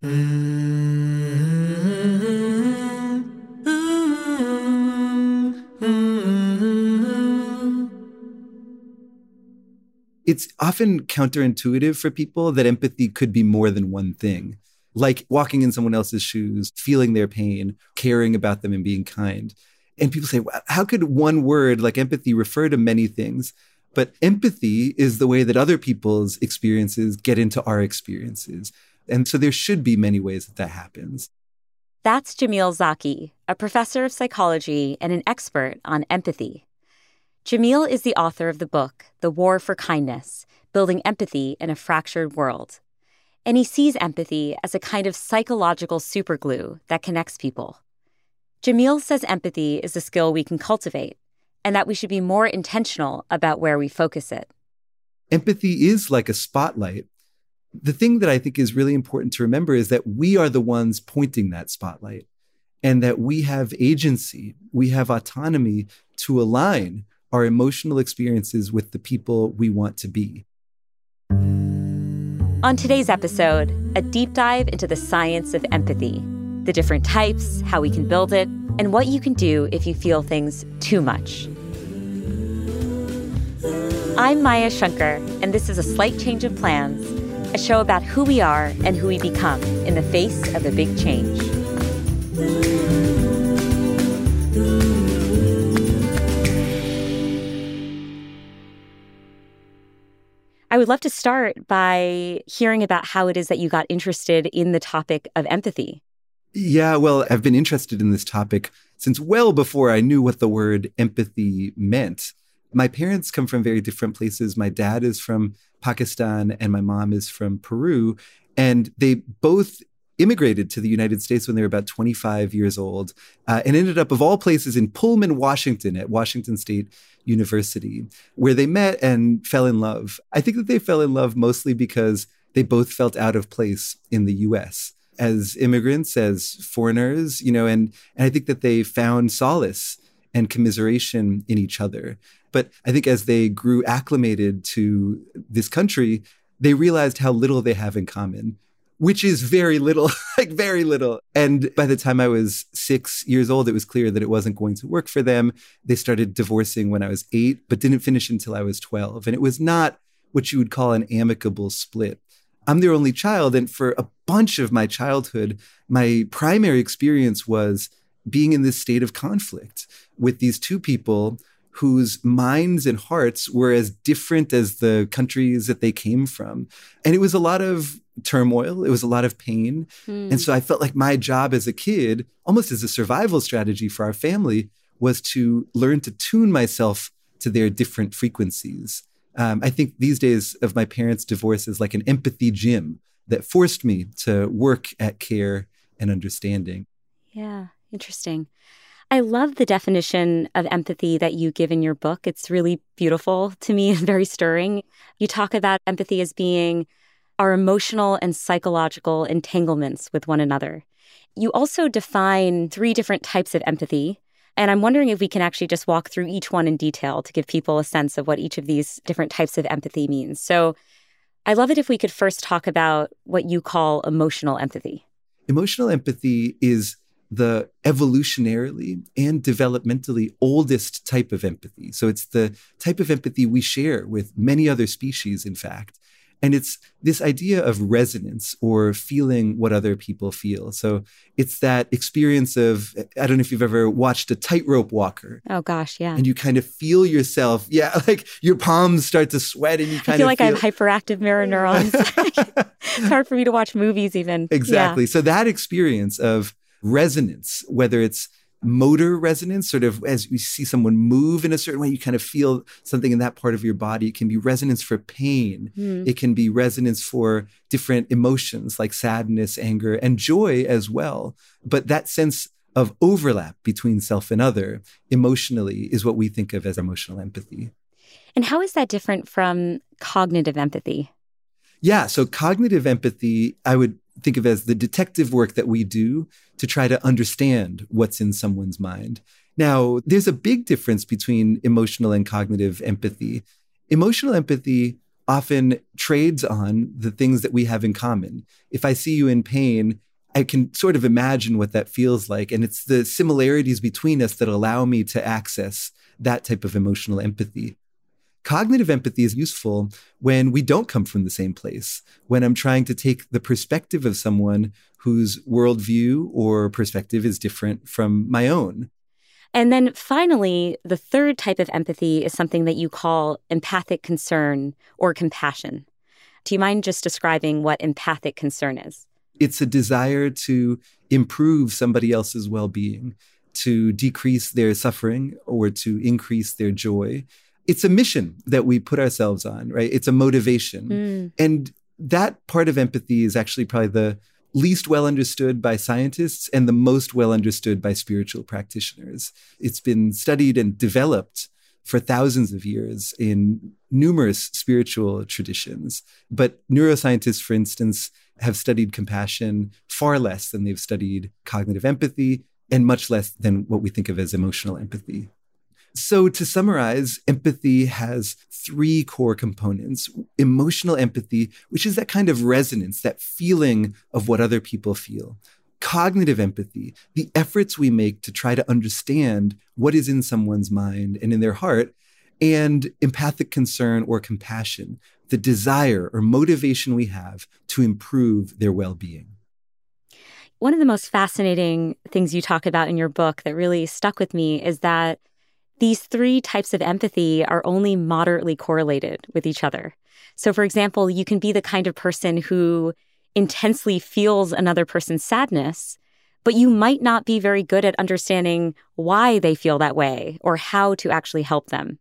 It's often counterintuitive for people that empathy could be more than one thing, like walking in someone else's shoes, feeling their pain, caring about them, and being kind. And people say, how could one word like empathy refer to many things? But empathy is the way that other people's experiences get into our experiences. And so there should be many ways that that happens. That's Jamil Zaki, a professor of psychology and an expert on empathy. Jamil is the author of the book, The War for Kindness Building Empathy in a Fractured World. And he sees empathy as a kind of psychological superglue that connects people. Jamil says empathy is a skill we can cultivate and that we should be more intentional about where we focus it. Empathy is like a spotlight. The thing that I think is really important to remember is that we are the ones pointing that spotlight and that we have agency, we have autonomy to align our emotional experiences with the people we want to be. On today's episode, a deep dive into the science of empathy, the different types, how we can build it, and what you can do if you feel things too much. I'm Maya Shankar, and this is A Slight Change of Plans, a show about who we are and who we become in the face of a big change. I would love to start by hearing about how it is that you got interested in the topic of empathy. Yeah, well, I've been interested in this topic since well before I knew what the word empathy meant. My parents come from very different places. My dad is from Pakistan and my mom is from Peru. And they both immigrated to the United States when they were about 25 years old uh, and ended up, of all places, in Pullman, Washington, at Washington State University, where they met and fell in love. I think that they fell in love mostly because they both felt out of place in the US as immigrants, as foreigners, you know, and, and I think that they found solace and commiseration in each other. But I think as they grew acclimated to this country, they realized how little they have in common, which is very little, like very little. And by the time I was six years old, it was clear that it wasn't going to work for them. They started divorcing when I was eight, but didn't finish until I was 12. And it was not what you would call an amicable split. I'm their only child. And for a bunch of my childhood, my primary experience was being in this state of conflict with these two people whose minds and hearts were as different as the countries that they came from. And it was a lot of turmoil, it was a lot of pain. Mm. And so I felt like my job as a kid, almost as a survival strategy for our family, was to learn to tune myself to their different frequencies. Um, I think these days of my parents' divorce is like an empathy gym that forced me to work at care and understanding. Yeah, interesting. I love the definition of empathy that you give in your book. It's really beautiful to me and very stirring. You talk about empathy as being our emotional and psychological entanglements with one another. You also define three different types of empathy. And I'm wondering if we can actually just walk through each one in detail to give people a sense of what each of these different types of empathy means. So I love it if we could first talk about what you call emotional empathy. Emotional empathy is the evolutionarily and developmentally oldest type of empathy. So it's the type of empathy we share with many other species, in fact. And it's this idea of resonance or feeling what other people feel. So it's that experience of, I don't know if you've ever watched a tightrope walker. Oh, gosh, yeah. And you kind of feel yourself, yeah, like your palms start to sweat and you kind I feel of like feel... I have hyperactive mirror neurons. it's hard for me to watch movies even. Exactly. Yeah. So that experience of resonance, whether it's motor resonance, sort of as you see someone move in a certain way, you kind of feel something in that part of your body. It can be resonance for pain. Mm. It can be resonance for different emotions like sadness, anger, and joy as well. But that sense of overlap between self and other emotionally is what we think of as emotional empathy. And how is that different from cognitive empathy? Yeah, so cognitive empathy, I would think of as the detective work that we do to try to understand what's in someone's mind. Now, there's a big difference between emotional and cognitive empathy. Emotional empathy often trades on the things that we have in common. If I see you in pain, I can sort of imagine what that feels like. And it's the similarities between us that allow me to access that type of emotional empathy. Cognitive empathy is useful when we don't come from the same place, when I'm trying to take the perspective of someone whose worldview or perspective is different from my own. And then finally, the third type of empathy is something that you call empathic concern or compassion. Do you mind just describing what empathic concern is? It's a desire to improve somebody else's well being, to decrease their suffering or to increase their joy it's a mission that we put ourselves on, right? It's a motivation. Mm. And that part of empathy is actually probably the least well understood by scientists and the most well understood by spiritual practitioners. It's been studied and developed for thousands of years in numerous spiritual traditions. But neuroscientists, for instance, have studied compassion far less than they've studied cognitive empathy and much less than what we think of as emotional empathy. So, to summarize, empathy has three core components emotional empathy, which is that kind of resonance, that feeling of what other people feel. Cognitive empathy, the efforts we make to try to understand what is in someone's mind and in their heart. And empathic concern or compassion, the desire or motivation we have to improve their well being. One of the most fascinating things you talk about in your book that really stuck with me is that these three types of empathy are only moderately correlated with each other. So, for example, you can be the kind of person who intensely feels another person's sadness, but you might not be very good at understanding why they feel that way or how to actually help them.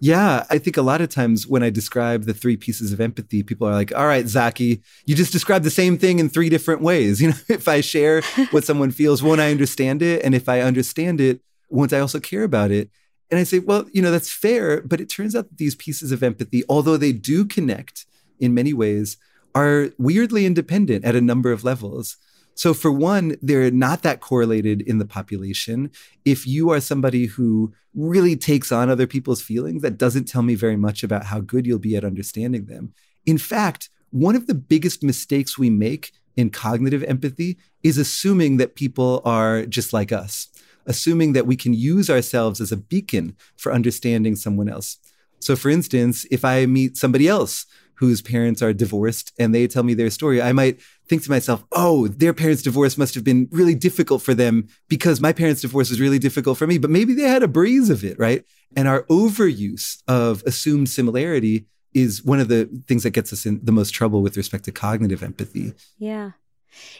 Yeah, I think a lot of times when I describe the three pieces of empathy, people are like, all right, Zaki, you just described the same thing in three different ways. You know, if I share what someone feels, won't I understand it? And if I understand it, won't I also care about it? And I say, well, you know, that's fair. But it turns out that these pieces of empathy, although they do connect in many ways, are weirdly independent at a number of levels. So, for one, they're not that correlated in the population. If you are somebody who really takes on other people's feelings, that doesn't tell me very much about how good you'll be at understanding them. In fact, one of the biggest mistakes we make in cognitive empathy is assuming that people are just like us assuming that we can use ourselves as a beacon for understanding someone else. So, for instance, if I meet somebody else whose parents are divorced and they tell me their story, I might think to myself, oh, their parents' divorce must have been really difficult for them because my parents' divorce was really difficult for me. But maybe they had a breeze of it, right? And our overuse of assumed similarity is one of the things that gets us in the most trouble with respect to cognitive empathy. Yeah.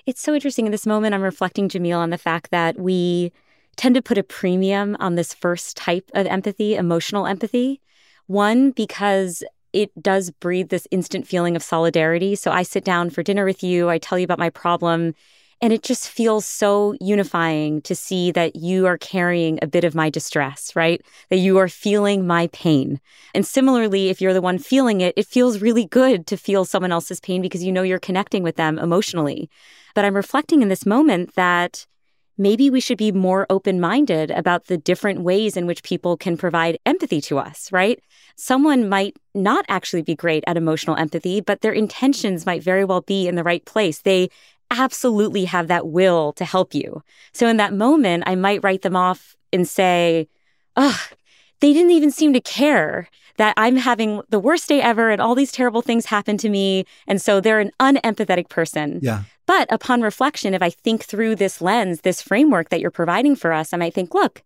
It's so interesting in this moment. I'm reflecting, Jamil, on the fact that we tend to put a premium on this first type of empathy, emotional empathy. One, because it does breathe this instant feeling of solidarity. So I sit down for dinner with you, I tell you about my problem, and it just feels so unifying to see that you are carrying a bit of my distress, right? That you are feeling my pain. And similarly, if you're the one feeling it, it feels really good to feel someone else's pain because you know you're connecting with them emotionally. But I'm reflecting in this moment that maybe we should be more open minded about the different ways in which people can provide empathy to us, right? Someone might not actually be great at emotional empathy, but their intentions might very well be in the right place. They absolutely have that will to help you. So in that moment, I might write them off and say, ugh, they didn't even seem to care that I'm having the worst day ever and all these terrible things happen to me. And so they're an unempathetic person. Yeah. But upon reflection, if I think through this lens, this framework that you're providing for us, I might think, look,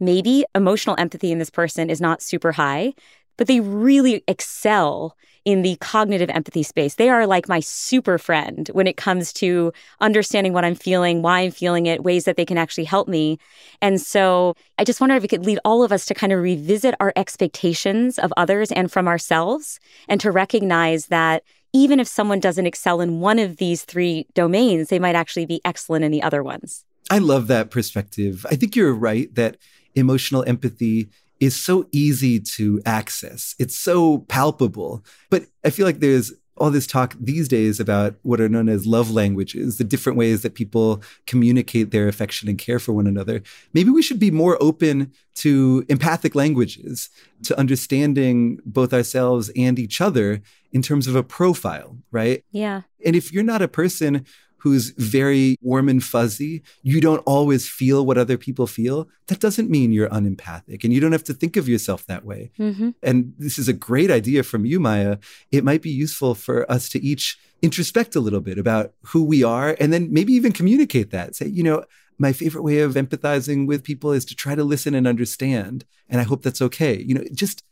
maybe emotional empathy in this person is not super high, but they really excel in the cognitive empathy space. They are like my super friend when it comes to understanding what I'm feeling, why I'm feeling it, ways that they can actually help me. And so I just wonder if it could lead all of us to kind of revisit our expectations of others and from ourselves and to recognize that even if someone doesn't excel in one of these three domains, they might actually be excellent in the other ones. I love that perspective. I think you're right that emotional empathy is so easy to access. It's so palpable. But I feel like there's all this talk these days about what are known as love languages, the different ways that people communicate their affection and care for one another. Maybe we should be more open to empathic languages, to understanding both ourselves and each other in terms of a profile, right? Yeah. And if you're not a person who's very warm and fuzzy, you don't always feel what other people feel, that doesn't mean you're unempathic. And you don't have to think of yourself that way. Mm-hmm. And this is a great idea from you, Maya. It might be useful for us to each introspect a little bit about who we are and then maybe even communicate that. Say, you know, my favorite way of empathizing with people is to try to listen and understand. And I hope that's okay. You know, just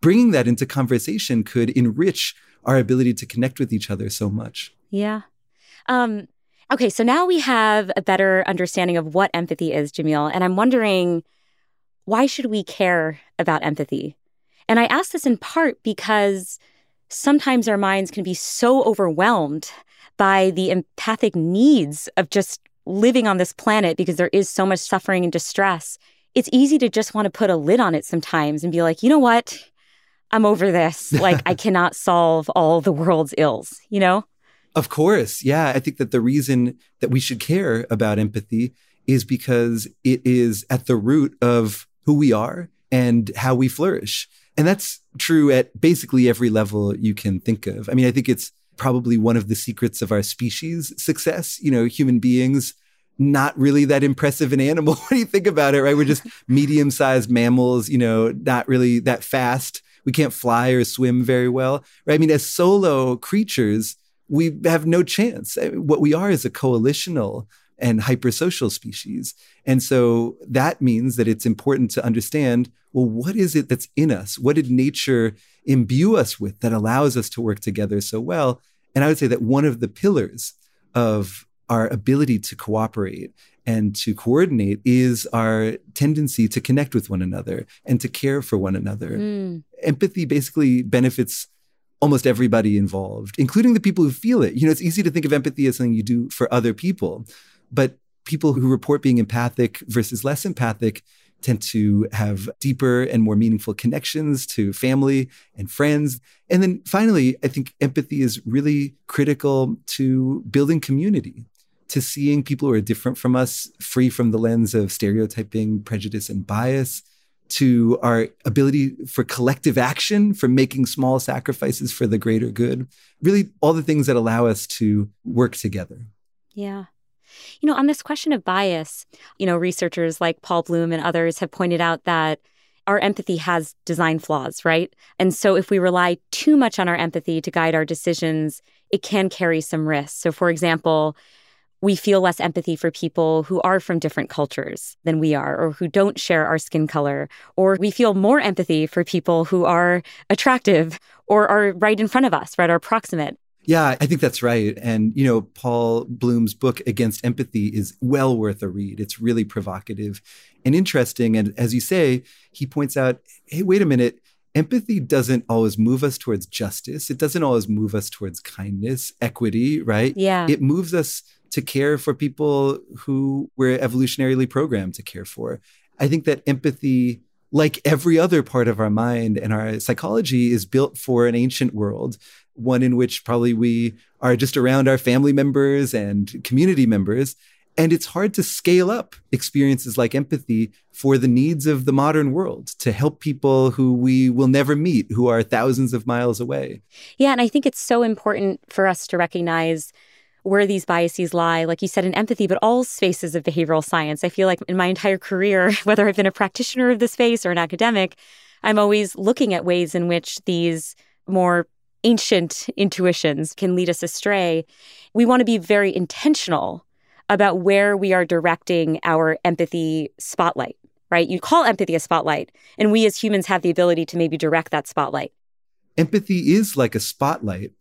bringing that into conversation could enrich our ability to connect with each other so much. Yeah. Um, okay, so now we have a better understanding of what empathy is, Jamil. And I'm wondering, why should we care about empathy? And I ask this in part because sometimes our minds can be so overwhelmed by the empathic needs of just living on this planet because there is so much suffering and distress. It's easy to just want to put a lid on it sometimes and be like, you know what? I'm over this. Like, I cannot solve all the world's ills, you know? Of course. Yeah. I think that the reason that we should care about empathy is because it is at the root of who we are and how we flourish. And that's true at basically every level you can think of. I mean, I think it's probably one of the secrets of our species success. You know, human beings, not really that impressive an animal when you think about it, right? We're just medium sized mammals, you know, not really that fast. We can't fly or swim very well, right? I mean, as solo creatures, we have no chance. Uh, what we are is a coalitional and hypersocial species. And so that means that it's important to understand well, what is it that's in us? What did nature imbue us with that allows us to work together so well? And I would say that one of the pillars of our ability to cooperate and to coordinate is our tendency to connect with one another and to care for one another. Mm. Empathy basically benefits almost everybody involved, including the people who feel it. You know, it's easy to think of empathy as something you do for other people, but people who report being empathic versus less empathic tend to have deeper and more meaningful connections to family and friends. And then finally, I think empathy is really critical to building community, to seeing people who are different from us, free from the lens of stereotyping, prejudice, and bias, to our ability for collective action, for making small sacrifices for the greater good. Really, all the things that allow us to work together. Yeah. You know, on this question of bias, you know, researchers like Paul Bloom and others have pointed out that our empathy has design flaws, right? And so if we rely too much on our empathy to guide our decisions, it can carry some risks. So, for example, we feel less empathy for people who are from different cultures than we are or who don't share our skin color. Or we feel more empathy for people who are attractive or are right in front of us, right, are proximate. Yeah, I think that's right. And, you know, Paul Bloom's book, Against Empathy, is well worth a read. It's really provocative and interesting. And as you say, he points out hey, wait a minute, empathy doesn't always move us towards justice. It doesn't always move us towards kindness, equity, right? Yeah. It moves us to care for people who we're evolutionarily programmed to care for. I think that empathy, like every other part of our mind and our psychology, is built for an ancient world, one in which probably we are just around our family members and community members. And it's hard to scale up experiences like empathy for the needs of the modern world to help people who we will never meet, who are thousands of miles away. Yeah. And I think it's so important for us to recognize where these biases lie, like you said, in empathy, but all spaces of behavioral science. I feel like in my entire career, whether I've been a practitioner of the space or an academic, I'm always looking at ways in which these more ancient intuitions can lead us astray. We want to be very intentional about where we are directing our empathy spotlight, right? You call empathy a spotlight, and we as humans have the ability to maybe direct that spotlight. Empathy is like a spotlight,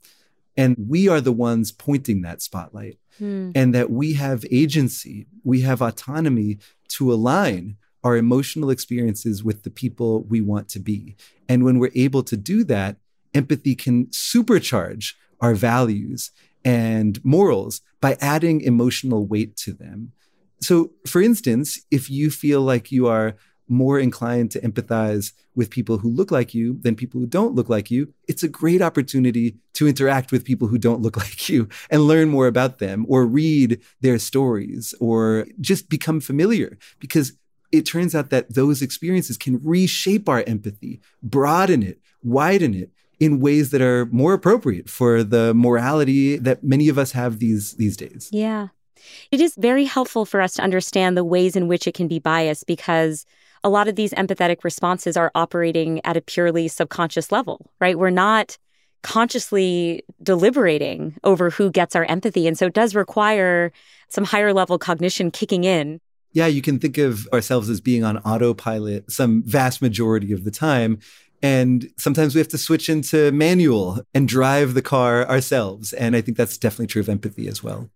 and we are the ones pointing that spotlight, hmm. and that we have agency, we have autonomy to align our emotional experiences with the people we want to be. And when we're able to do that, empathy can supercharge our values and morals by adding emotional weight to them. So, for instance, if you feel like you are more inclined to empathize with people who look like you than people who don't look like you, it's a great opportunity to interact with people who don't look like you and learn more about them or read their stories or just become familiar because it turns out that those experiences can reshape our empathy, broaden it, widen it, in ways that are more appropriate for the morality that many of us have these these days. Yeah. It is very helpful for us to understand the ways in which it can be biased because a lot of these empathetic responses are operating at a purely subconscious level, right? We're not consciously deliberating over who gets our empathy. And so it does require some higher level cognition kicking in. Yeah, you can think of ourselves as being on autopilot some vast majority of the time. And sometimes we have to switch into manual and drive the car ourselves. And I think that's definitely true of empathy as well.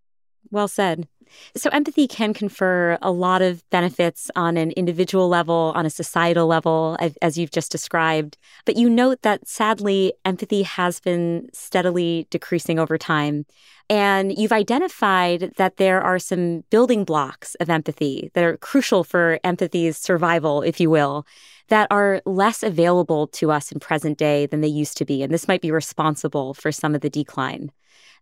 Well said. So, empathy can confer a lot of benefits on an individual level, on a societal level, as you've just described. But you note that sadly, empathy has been steadily decreasing over time. And you've identified that there are some building blocks of empathy that are crucial for empathy's survival, if you will that are less available to us in present day than they used to be. And this might be responsible for some of the decline.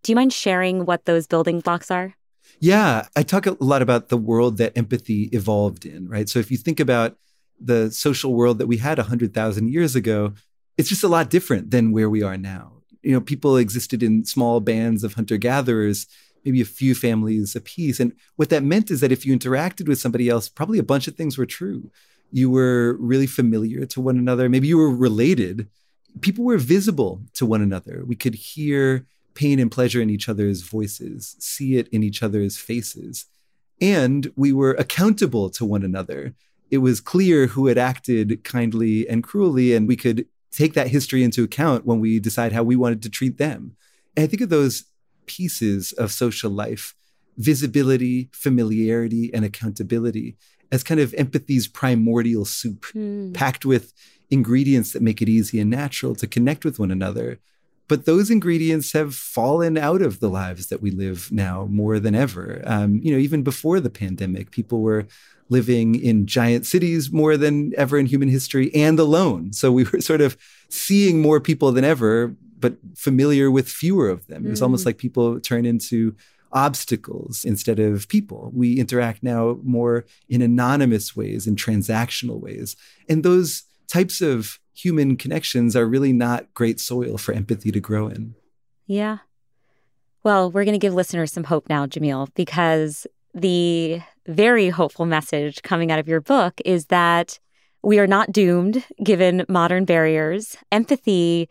Do you mind sharing what those building blocks are? Yeah, I talk a lot about the world that empathy evolved in, right? So if you think about the social world that we had 100,000 years ago, it's just a lot different than where we are now. You know, people existed in small bands of hunter gatherers, maybe a few families apiece. And what that meant is that if you interacted with somebody else, probably a bunch of things were true you were really familiar to one another. Maybe you were related. People were visible to one another. We could hear pain and pleasure in each other's voices, see it in each other's faces. And we were accountable to one another. It was clear who had acted kindly and cruelly, and we could take that history into account when we decide how we wanted to treat them. And I think of those pieces of social life visibility, familiarity, and accountability as kind of empathy's primordial soup, mm. packed with ingredients that make it easy and natural to connect with one another. But those ingredients have fallen out of the lives that we live now more than ever. Um, you know, even before the pandemic, people were living in giant cities more than ever in human history and alone. So we were sort of seeing more people than ever, but familiar with fewer of them. Mm. It was almost like people turn into obstacles instead of people. We interact now more in anonymous ways, in transactional ways. And those types of human connections are really not great soil for empathy to grow in. Yeah. Well, we're going to give listeners some hope now, Jamil, because the very hopeful message coming out of your book is that we are not doomed given modern barriers. Empathy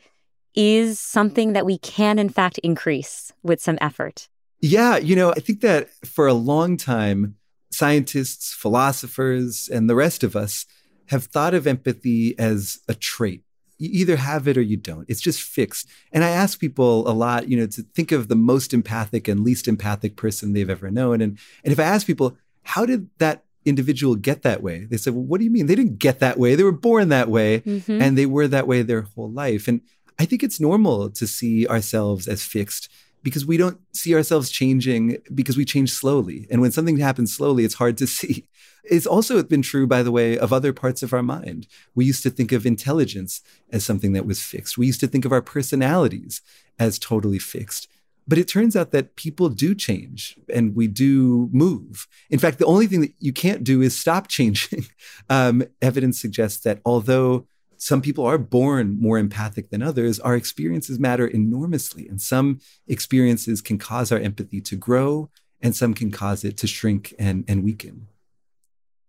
is something that we can, in fact, increase with some effort. Yeah, you know, I think that for a long time, scientists, philosophers, and the rest of us have thought of empathy as a trait. You either have it or you don't. It's just fixed. And I ask people a lot, you know, to think of the most empathic and least empathic person they've ever known. And, and if I ask people, how did that individual get that way. They said, Well, what do you mean? They didn't get that way. They were born that way Mhm. and they were that way their whole life. And I think it's normal to see ourselves as fixed because we don't see ourselves changing because we change slowly. And when something happens slowly, it's hard to see. It's also been true, by the way, of other parts of our mind. We used to think of intelligence as something that was fixed. We used to think of our personalities as totally fixed. But it turns out that people do change and we do move. In fact, the only thing that you can't do is stop changing. Um, evidence suggests that although some people are born more empathic than others, our experiences matter enormously. And some experiences can cause our empathy to grow, and some can cause it to shrink and, and weaken.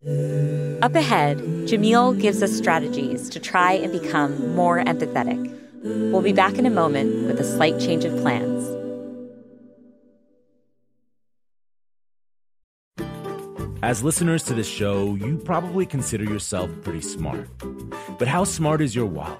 Up ahead, Jamil gives us strategies to try and become more empathetic. We'll be back in a moment with a slight change of plans. As listeners to this show, you probably consider yourself pretty smart. But how smart is your wallet?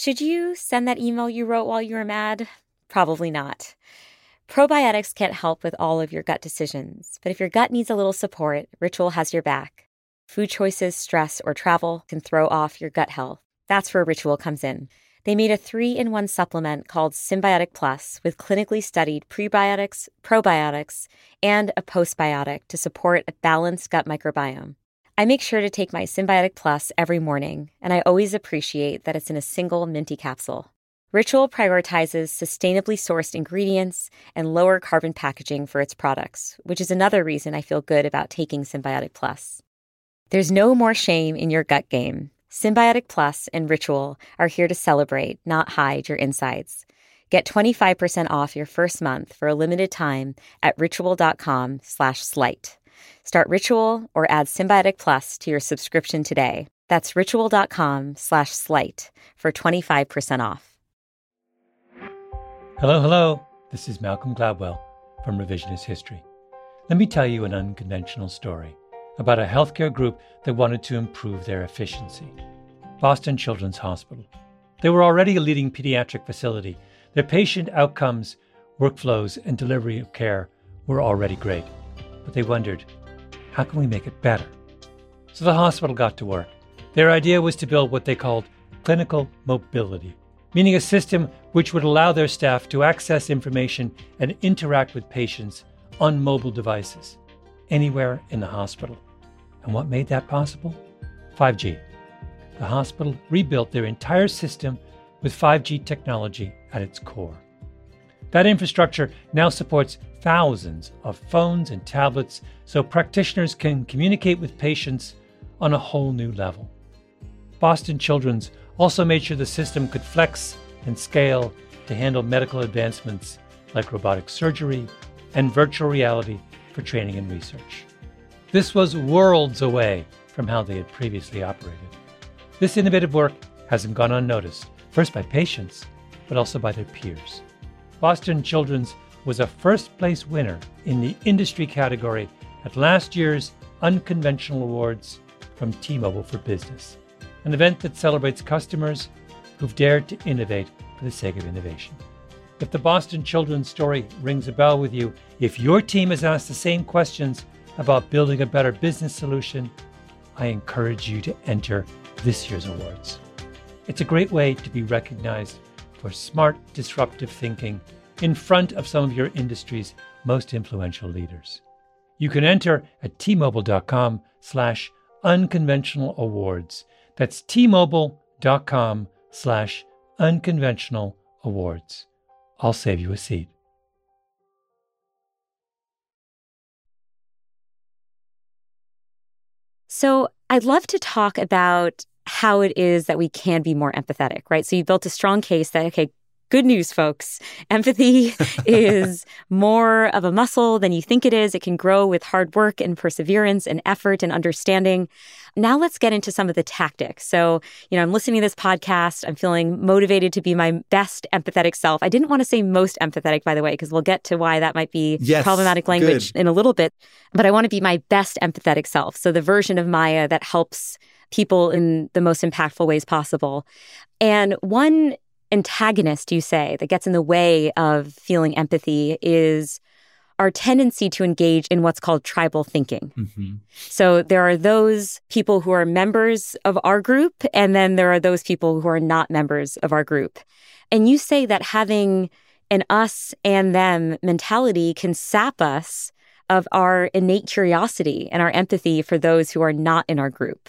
Should you send that email you wrote while you were mad? Probably not. Probiotics can't help with all of your gut decisions, but if your gut needs a little support, Ritual has your back. Food choices, stress, or travel can throw off your gut health. That's where Ritual comes in. They made a three in one supplement called Synbiotic Plus with clinically studied prebiotics, probiotics, and a postbiotic to support a balanced gut microbiome. I make sure to take my Synbiotic Plus every morning, and I always appreciate that it's in a single minty capsule. Ritual prioritizes sustainably sourced ingredients and lower carbon packaging for its products, which is another reason I feel good about taking Synbiotic Plus. There's no more shame in your gut game. Synbiotic Plus and Ritual are here to celebrate, not hide your insides. Get 25% off your first month for a limited time at ritual.com slash slight. Start Ritual or add Synbiotic Plus to your subscription today. That's ritual.com slash slight for 25% off. Hello, hello. This is Malcolm Gladwell from Revisionist History. Let me tell you an unconventional story about a healthcare group that wanted to improve their efficiency Boston Children's Hospital. They were already a leading pediatric facility. Their patient outcomes, workflows, and delivery of care were already great. But they wondered, how can we make it better? So the hospital got to work. Their idea was to build what they called clinical mobility, meaning a system which would allow their staff to access information and interact with patients on mobile devices anywhere in the hospital. And what made that possible? 5G. The hospital rebuilt their entire system with 5G technology at its core. That infrastructure now supports thousands of phones and tablets so practitioners can communicate with patients on a whole new level. Boston Children's also made sure the system could flex and scale to handle medical advancements like robotic surgery and virtual reality for training and research. This was worlds away from how they had previously operated. This innovative work hasn't gone unnoticed, first by patients, but also by their peers. Boston Children's was a first place winner in the industry category at last year's Unconventional Awards from T Mobile for Business, an event that celebrates customers who've dared to innovate for the sake of innovation. If the Boston Children's story rings a bell with you, if your team has asked the same questions about building a better business solution, I encourage you to enter this year's awards. It's a great way to be recognized for smart, disruptive thinking in front of some of your industry's most influential leaders. You can enter at tmobile.com slash unconventional awards. That's tmobile.com slash unconventional awards. I'll save you a seat. So I'd love to talk about how it is that we can be more empathetic, right? So you built a strong case that, okay, good news, folks. Empathy is more of a muscle than you think it is. It can grow with hard work and perseverance and effort and understanding. Now let's get into some of the tactics. So, you know, I'm listening to this podcast. I'm feeling motivated to be my best empathetic self. I didn't want to say most empathetic, by the way, because we'll get to why that might be yes, problematic language good. in a little bit. But I want to be my best empathetic self. So the version of Maya that helps people in the most impactful ways possible. And one antagonist, you say, that gets in the way of feeling empathy is our tendency to engage in what's called tribal thinking. Mm-hmm. So there are those people who are members of our group, and then there are those people who are not members of our group. And you say that having an us and them mentality can sap us of our innate curiosity and our empathy for those who are not in our group.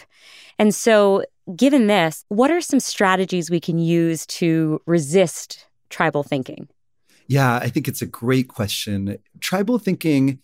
And so, given this, what are some strategies we can use to resist tribal thinking? Yeah, I think it's a great question. Tribal thinking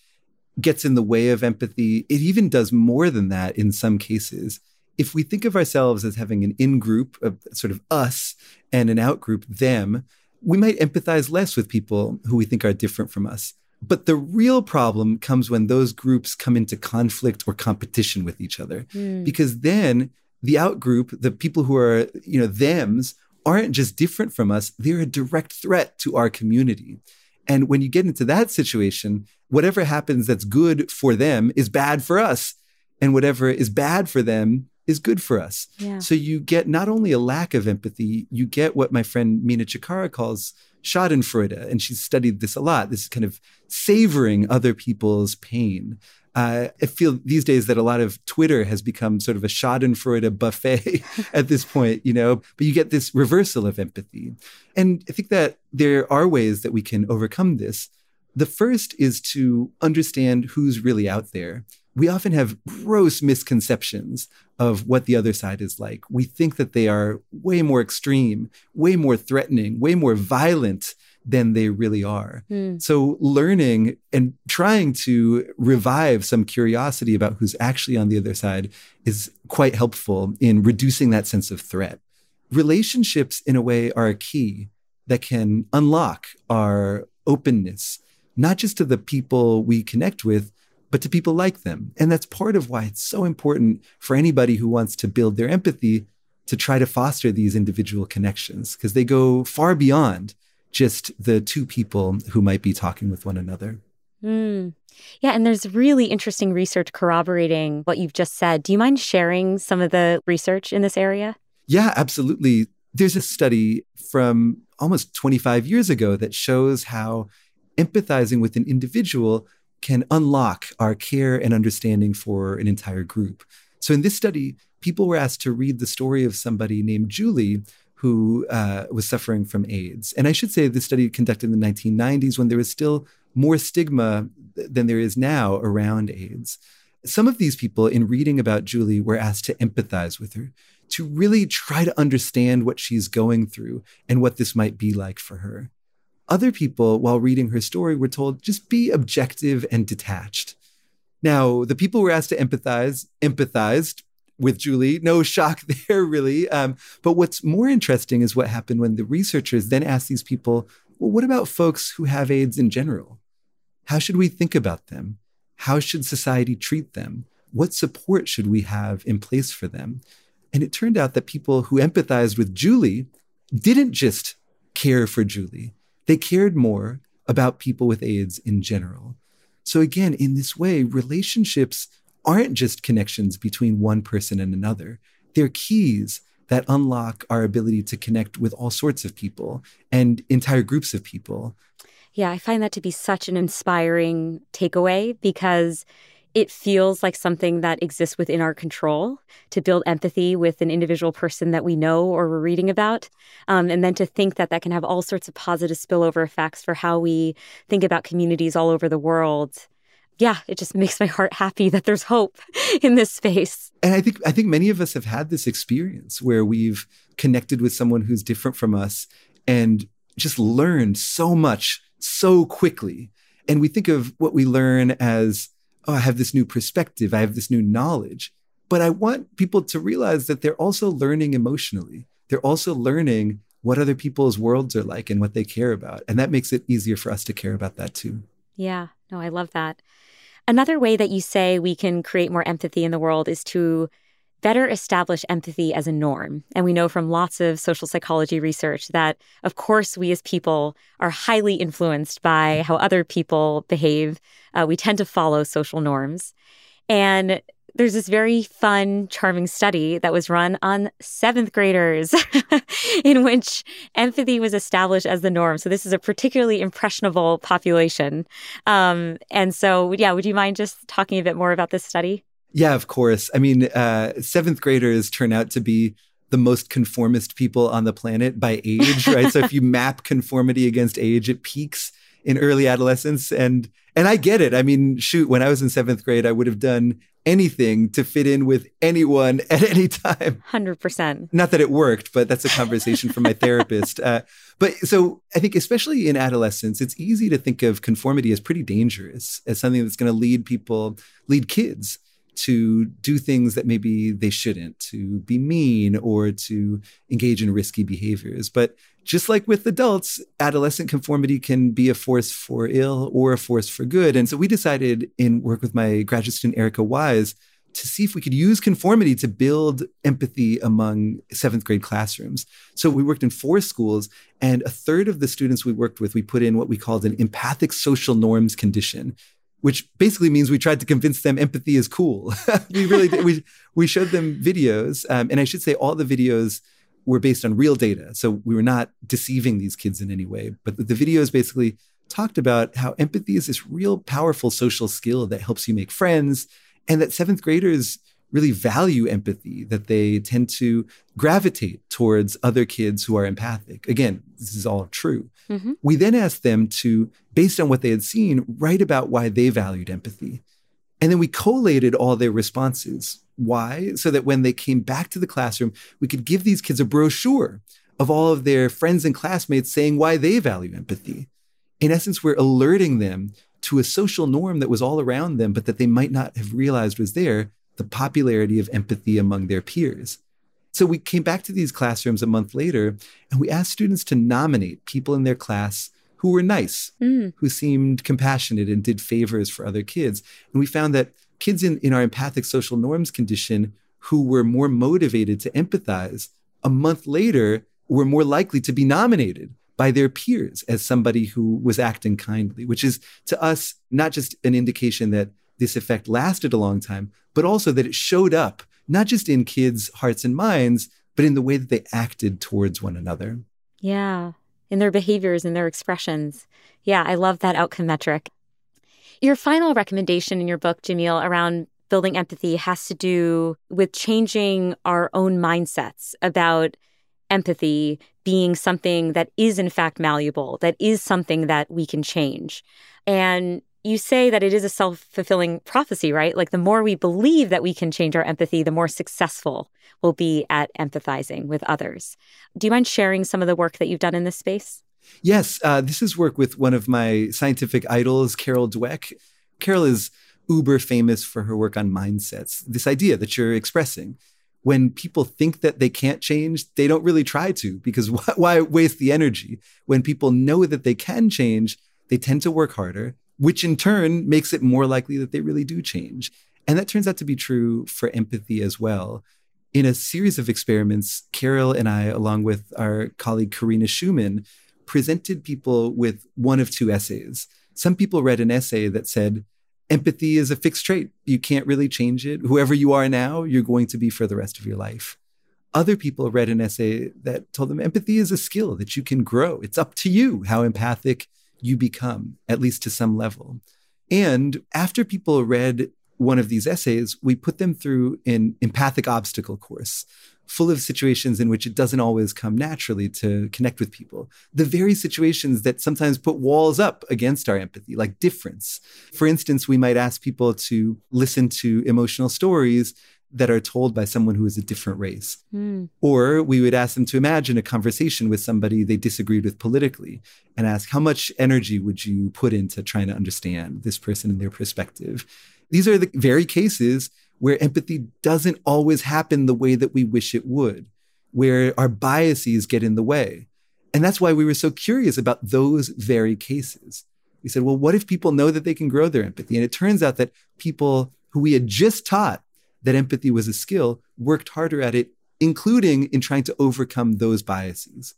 gets in the way of empathy. It even does more than that in some cases. If we think of ourselves as having an in group, of sort of us, and an out group, them, we might empathize less with people who we think are different from us. But the real problem comes when those groups come into conflict or competition with each other. Mm. Because then the outgroup, the people who are, you know, thems, aren't just different from us, they're a direct threat to our community. And when you get into that situation, whatever happens that's good for them is bad for us. And whatever is bad for them is good for us. Yeah. So you get not only a lack of empathy, you get what my friend Mina Cikara calls Schadenfreude. And she's studied this a lot this is kind of savoring other people's pain. Uh, I feel these days that a lot of Twitter has become sort of a Schadenfreude buffet at this point, you know, but you get this reversal of empathy. And I think that there are ways that we can overcome this. The first is to understand who's really out there. We often have gross misconceptions of what the other side is like. We think that they are way more extreme, way more threatening, way more violent than they really are. Mm. So, learning and trying to revive some curiosity about who's actually on the other side is quite helpful in reducing that sense of threat. Relationships, in a way, are a key that can unlock our openness, not just to the people we connect with, but to people like them. And that's part of why it's so important for anybody who wants to build their empathy to try to foster these individual connections because they go far beyond just the two people who might be talking with one another. Mm. Yeah, and there's really interesting research corroborating what you've just said. Do you mind sharing some of the research in this area? Yeah, absolutely. There's a study from almost 25 years ago that shows how empathizing with an individual can unlock our care and understanding for an entire group. So, in this study, people were asked to read the story of somebody named Julie who uh, was suffering from AIDS. And I should say this study conducted in the 1990s when there was still more stigma than there is now around AIDS. Some of these people, in reading about Julie, were asked to empathize with her, to really try to understand what she's going through and what this might be like for her. Other people, while reading her story, were told just be objective and detached. Now, the people were asked to empathize empathized with Julie. No shock there, really. Um, but what's more interesting is what happened when the researchers then asked these people, well, what about folks who have AIDS in general? How should we think about them? How should society treat them? What support should we have in place for them? And it turned out that people who empathized with Julie didn't just care for Julie, they cared more about people with AIDS in general. So, again, in this way, relationships aren't just connections between one person and another. They're keys that unlock our ability to connect with all sorts of people and entire groups of people. Yeah, I find that to be such an inspiring takeaway because it feels like something that exists within our control to build empathy with an individual person that we know or we're reading about. Um, and then to think that that can have all sorts of positive spillover effects for how we think about communities all over the world yeah, it just makes my heart happy that there's hope in this space. And I think I think many of us have had this experience where we've connected with someone who's different from us and just learned so much so quickly. And we think of what we learn as, oh, I have this new perspective, I have this new knowledge. But I want people to realize that they're also learning emotionally. They're also learning what other people's worlds are like and what they care about. And that makes it easier for us to care about that too. Yeah, no, I love that. Another way that you say we can create more empathy in the world is to better establish empathy as a norm. And we know from lots of social psychology research that, of course, we as people are highly influenced by how other people behave. Uh, we tend to follow social norms. And there's this very fun, charming study that was run on seventh graders in which empathy was established as the norm. So, this is a particularly impressionable population. Um, and so, yeah, would you mind just talking a bit more about this study? Yeah, of course. I mean, uh, seventh graders turn out to be the most conformist people on the planet by age, right? so if you map conformity against age, it peaks in early adolescence. And and I get it. I mean, shoot, when I was in seventh grade, I would have done anything to fit in with anyone at any time. 100%. Not that it worked, but that's a conversation for my therapist. Uh, but so I think, especially in adolescence, it's easy to think of conformity as pretty dangerous, as something that's going to lead people, lead kids to do things that maybe they shouldn't, to be mean or to engage in risky behaviors. But just like with adults, adolescent conformity can be a force for ill or a force for good. And so we decided in work with my graduate student, Erika Weisz, to see if we could use conformity to build empathy among seventh grade classrooms. So we worked in four schools, and a third of the students we worked with, we put in what we called an empathic social norms condition which basically means we tried to convince them empathy is cool. we really did. We, we showed them videos. Um, and I should say, all the videos were based on real data. So we were not deceiving these kids in any way. But the videos basically talked about how empathy is this real powerful social skill that helps you make friends, and that seventh graders really value empathy, that they tend to gravitate towards other kids who are empathic. Again, this is all true. Mm-hmm. We then asked them to, based on what they had seen, write about why they valued empathy. And then we collated all their responses. Why? So that when they came back to the classroom, we could give these kids a brochure of all of their friends and classmates saying why they value empathy. In essence, we're alerting them to a social norm that was all around them, but that they might not have realized was there the popularity of empathy among their peers. So we came back to these classrooms a month later and we asked students to nominate people in their class who were nice, mm. who seemed compassionate and did favors for other kids. And we found that kids in, in our empathic social norms condition who were more motivated to empathize a month later were more likely to be nominated by their peers as somebody who was acting kindly, which is to us not just an indication that this effect lasted a long time, but also that it showed up not just in kids' hearts and minds, but in the way that they acted towards one another. Yeah, in their behaviors and their expressions. Yeah, I love that outcome metric. Your final recommendation in your book, Jamil, around building empathy has to do with changing our own mindsets about empathy being something that is in fact malleable, that is something that we can change. And you say that it is a self fulfilling prophecy, right? Like the more we believe that we can change our empathy, the more successful we'll be at empathizing with others. Do you mind sharing some of the work that you've done in this space? Yes, uh, this is work with one of my scientific idols, Carol Dweck. Carol is uber famous for her work on mindsets, this idea that you're expressing. When people think that they can't change, they don't really try to because why, why waste the energy? When people know that they can change, they tend to work harder which in turn makes it more likely that they really do change. And that turns out to be true for empathy as well. In a series of experiments, Carol and I, along with our colleague Karina Schumann, presented people with one of two essays. Some people read an essay that said, Empathy is a fixed trait. You can't really change it. Whoever you are now, you're going to be for the rest of your life. Other people read an essay that told them empathy is a skill that you can grow. It's up to you how empathic you become, at least to some level. And after people read one of these essays, we put them through an empathic obstacle course full of situations in which it doesn't always come naturally to connect with people. The very situations that sometimes put walls up against our empathy, like difference. For instance, we might ask people to listen to emotional stories that are told by someone who is a different race. Mm. Or we would ask them to imagine a conversation with somebody they disagreed with politically and ask, how much energy would you put into trying to understand this person and their perspective? These are the very cases where empathy doesn't always happen the way that we wish it would, where our biases get in the way. And that's why we were so curious about those very cases. We said, well, what if people know that they can grow their empathy? And it turns out that people who we had just taught that empathy was a skill worked harder at it, including in trying to overcome those biases.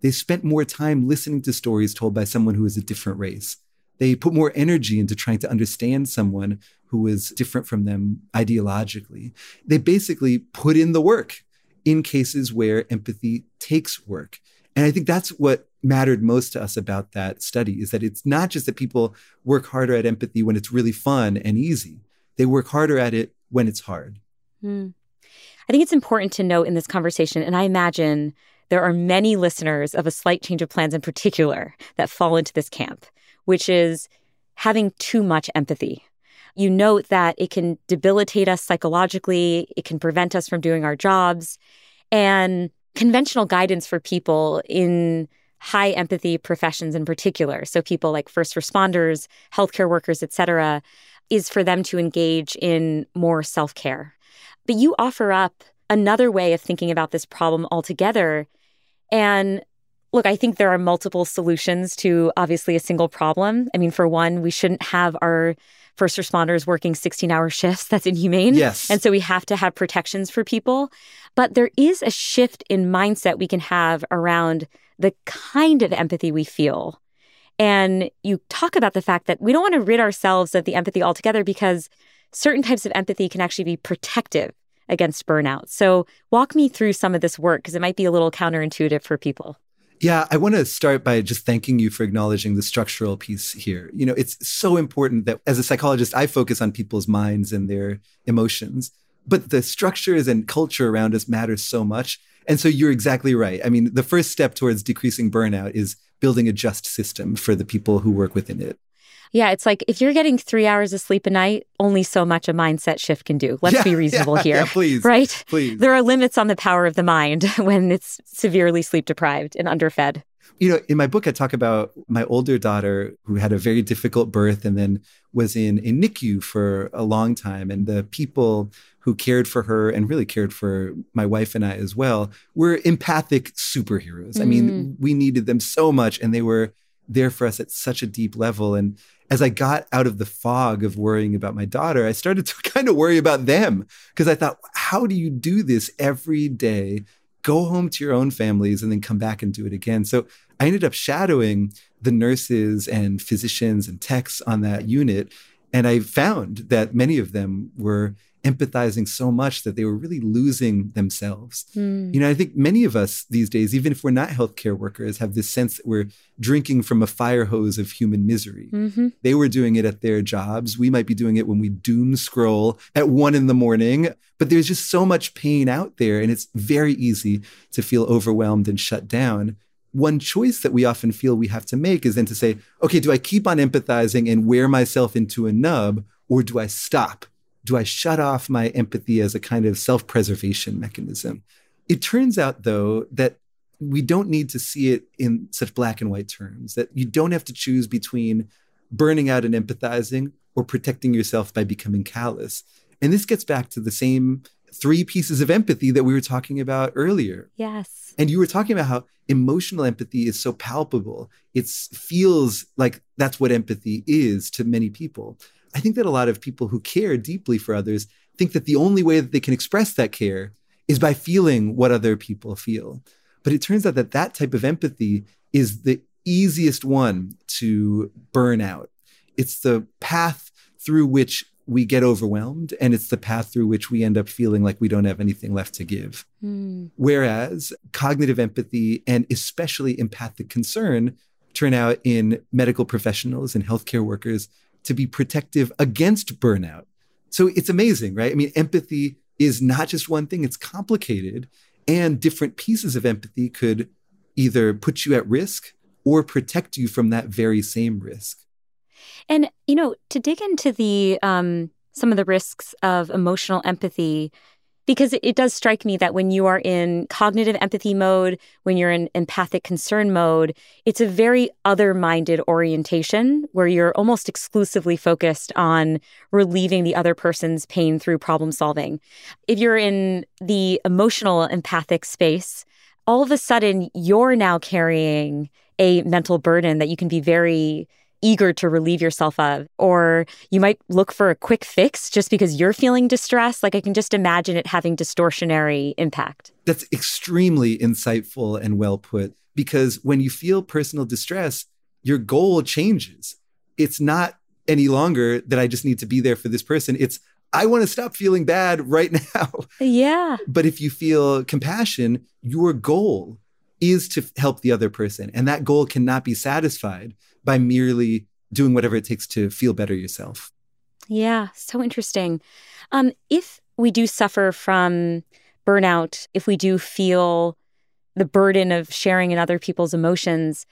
They spent more time listening to stories told by someone who is a different race. They put more energy into trying to understand someone who was different from them ideologically. They basically put in the work in cases where empathy takes work. And I think that's what mattered most to us about that study is that it's not just that people work harder at empathy when it's really fun and easy. They work harder at it when it's hard. Mm. I think it's important to note in this conversation, and I imagine there are many listeners of a slight change of plans in particular that fall into this camp, which is having too much empathy. You note that it can debilitate us psychologically, it can prevent us from doing our jobs. And conventional guidance for people in high empathy professions in particular, so people like first responders, healthcare workers, et cetera, is for them to engage in more self care. But you offer up another way of thinking about this problem altogether. And look, I think there are multiple solutions to obviously a single problem. I mean, for one, we shouldn't have our first responders working 16 hour shifts. That's inhumane. Yes. And so we have to have protections for people. But there is a shift in mindset we can have around the kind of empathy we feel. And you talk about the fact that we don't want to rid ourselves of the empathy altogether because certain types of empathy can actually be protective against burnout. So, walk me through some of this work because it might be a little counterintuitive for people. Yeah, I want to start by just thanking you for acknowledging the structural piece here. You know, it's so important that as a psychologist, I focus on people's minds and their emotions, but the structures and culture around us matters so much. And so you're exactly right. I mean, the first step towards decreasing burnout is building a just system for the people who work within it. Yeah, it's like if you're getting three hours of sleep a night, only so much a mindset shift can do. Let's yeah, be reasonable yeah, here. Yeah, please. Right? Please. There are limits on the power of the mind when it's severely sleep deprived and underfed. You know, in my book, I talk about my older daughter who had a very difficult birth and then was in a NICU for a long time. And the people who cared for her and really cared for my wife and I as well were empathic superheroes. Mm. I mean, mm. we needed them so much and they were there for us at such a deep level. And as I got out of the fog of worrying about my daughter, I started to kind of worry about them because I thought, how do you do this every day? Go home to your own families and then come back and do it again. So I ended up shadowing the nurses and physicians and techs on that unit. And I found that many of them were empathizing so much that they were really losing themselves. Mm. You know, I think many of us these days, even if we're not healthcare workers, have this sense that we're drinking from a fire hose of human misery. Mm-hmm. They were doing it at their jobs. We might be doing it when we doom scroll at one in the morning. But there's just so much pain out there, and it's very easy to feel overwhelmed and shut down one choice that we often feel we have to make is then to say, okay, do I keep on empathizing and wear myself into a nub, or do I stop? Do I shut off my empathy as a kind of self preservation mechanism? It turns out, though, that we don't need to see it in such black and white terms, that you don't have to choose between burning out and empathizing or protecting yourself by becoming callous. And this gets back to the same three pieces of empathy that we were talking about earlier. Yes. And you were talking about how emotional empathy is so palpable. It feels like that's what empathy is to many people. I think that a lot of people who care deeply for others think that the only way that they can express that care is by feeling what other people feel. But it turns out that that type of empathy is the easiest one to burn out. It's the path through which we get overwhelmed, and it's the path through which we end up feeling like we don't have anything left to give. Mm. Whereas cognitive empathy and especially empathic concern turn out in medical professionals and healthcare workers to be protective against burnout. So it's amazing, right? I mean, empathy is not just one thing, it's complicated. And different pieces of empathy could either put you at risk or protect you from that very same risk. And, you know, to dig into the, um, some of the risks of emotional empathy, because it does strike me that when you are in cognitive empathy mode, when you're in empathic concern mode, it's a very other minded orientation where you're almost exclusively focused on relieving the other person's pain through problem solving. If you're in the emotional empathic space, all of a sudden you're now carrying a mental burden that you can be very eager to relieve yourself of. Or you might look for a quick fix just because you're feeling distressed. Like I can just imagine it having distortionary impact. That's extremely insightful and well put because when you feel personal distress, your goal changes. It's not any longer that I just need to be there for this person. It's I want to stop feeling bad right now. Yeah. But if you feel compassion, your goal is to help the other person. And that goal cannot be satisfied by merely doing whatever it takes to feel better yourself. Yeah, so interesting. Um, if we do suffer from burnout, if we do feel the burden of sharing in other people's emotions,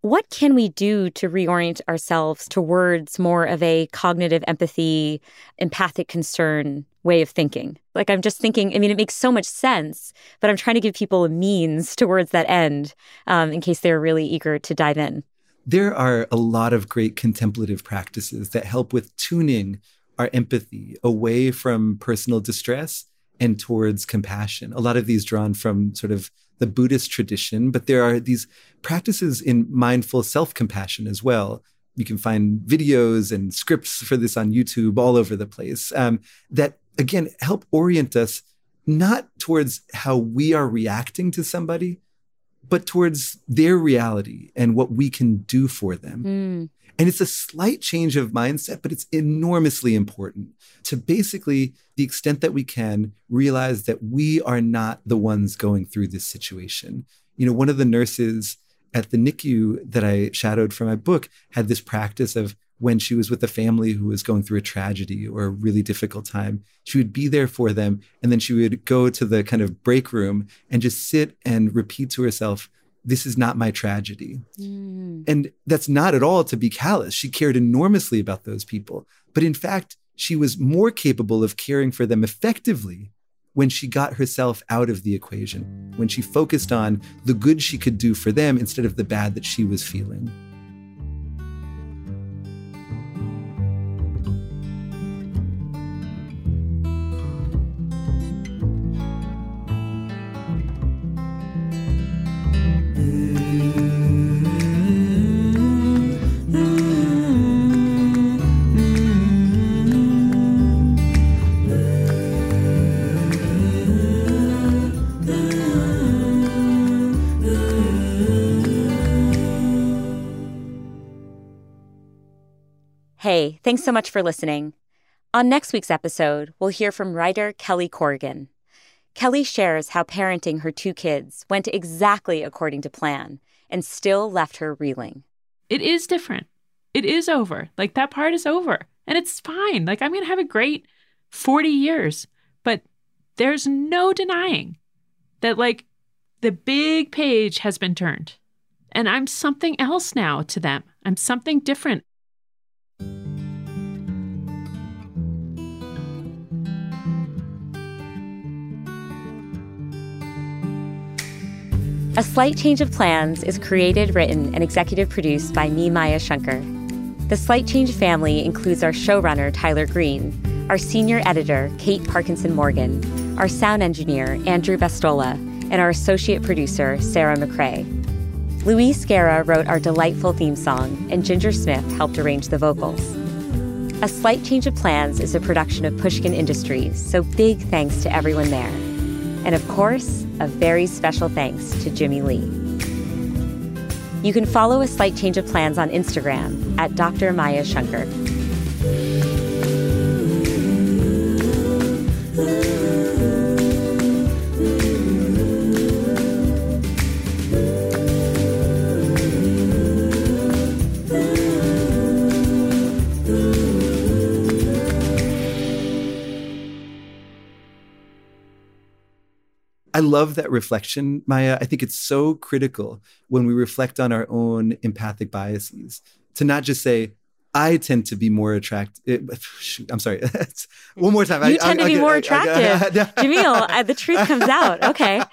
what can we do to reorient ourselves towards more of a cognitive empathy, empathic concern way of thinking? Like, I'm just thinking, I mean, it makes so much sense, but I'm trying to give people a means towards that end um, in case they're really eager to dive in. There are a lot of great contemplative practices that help with tuning our empathy away from personal distress and towards compassion. A lot of these drawn from sort of the Buddhist tradition, but there are these practices in mindful self compassion as well. You can find videos and scripts for this on YouTube all over the place um, that, again, help orient us not towards how we are reacting to somebody, but towards their reality and what we can do for them. Mm. And it's a slight change of mindset, but it's enormously important to basically, the extent that we can, realize that we are not the ones going through this situation. You know, one of the nurses at the NICU that I shadowed for my book had this practice of when she was with a family who was going through a tragedy or a really difficult time, she would be there for them. And then she would go to the kind of break room and just sit and repeat to herself, This is not my tragedy. Mm. And that's not at all to be callous. She cared enormously about those people. But in fact, she was more capable of caring for them effectively when she got herself out of the equation, when she focused on the good she could do for them instead of the bad that she was feeling. Thanks so much for listening. On next week's episode, we'll hear from writer Kelly Corrigan. Kelly shares how parenting her two kids went exactly according to plan and still left her reeling. It is different. It is over. Like that part is over. And it's fine. Like I'm going to have a great 40 years. But there's no denying that, like, the big page has been turned. And I'm something else now to them. I'm something different. A Slight Change of Plans is created, written, and executive produced by me, Maya Shankar. The Slight Change family includes our showrunner, Tyler Green, our senior editor, Kate Parkinson Morgan, our sound engineer, Andrew Vastola, and our associate producer, Sarah McCrae. Luis Guerra wrote our delightful theme song, and Ginger Smith helped arrange the vocals. A Slight Change of Plans is a production of Pushkin Industries, so big thanks to everyone there. And of course, a very special thanks to Jimmy Lee. You can follow A Slight Change of Plans on Instagram at Dr. Maya Shankar. Love that reflection, Maya. I think it's so critical when we reflect on our own empathic biases to not just say, I tend to be more attractive. I'm sorry. One more time. You I, tend I, to be I, more attractive. Jamil, uh, the truth comes out. Okay.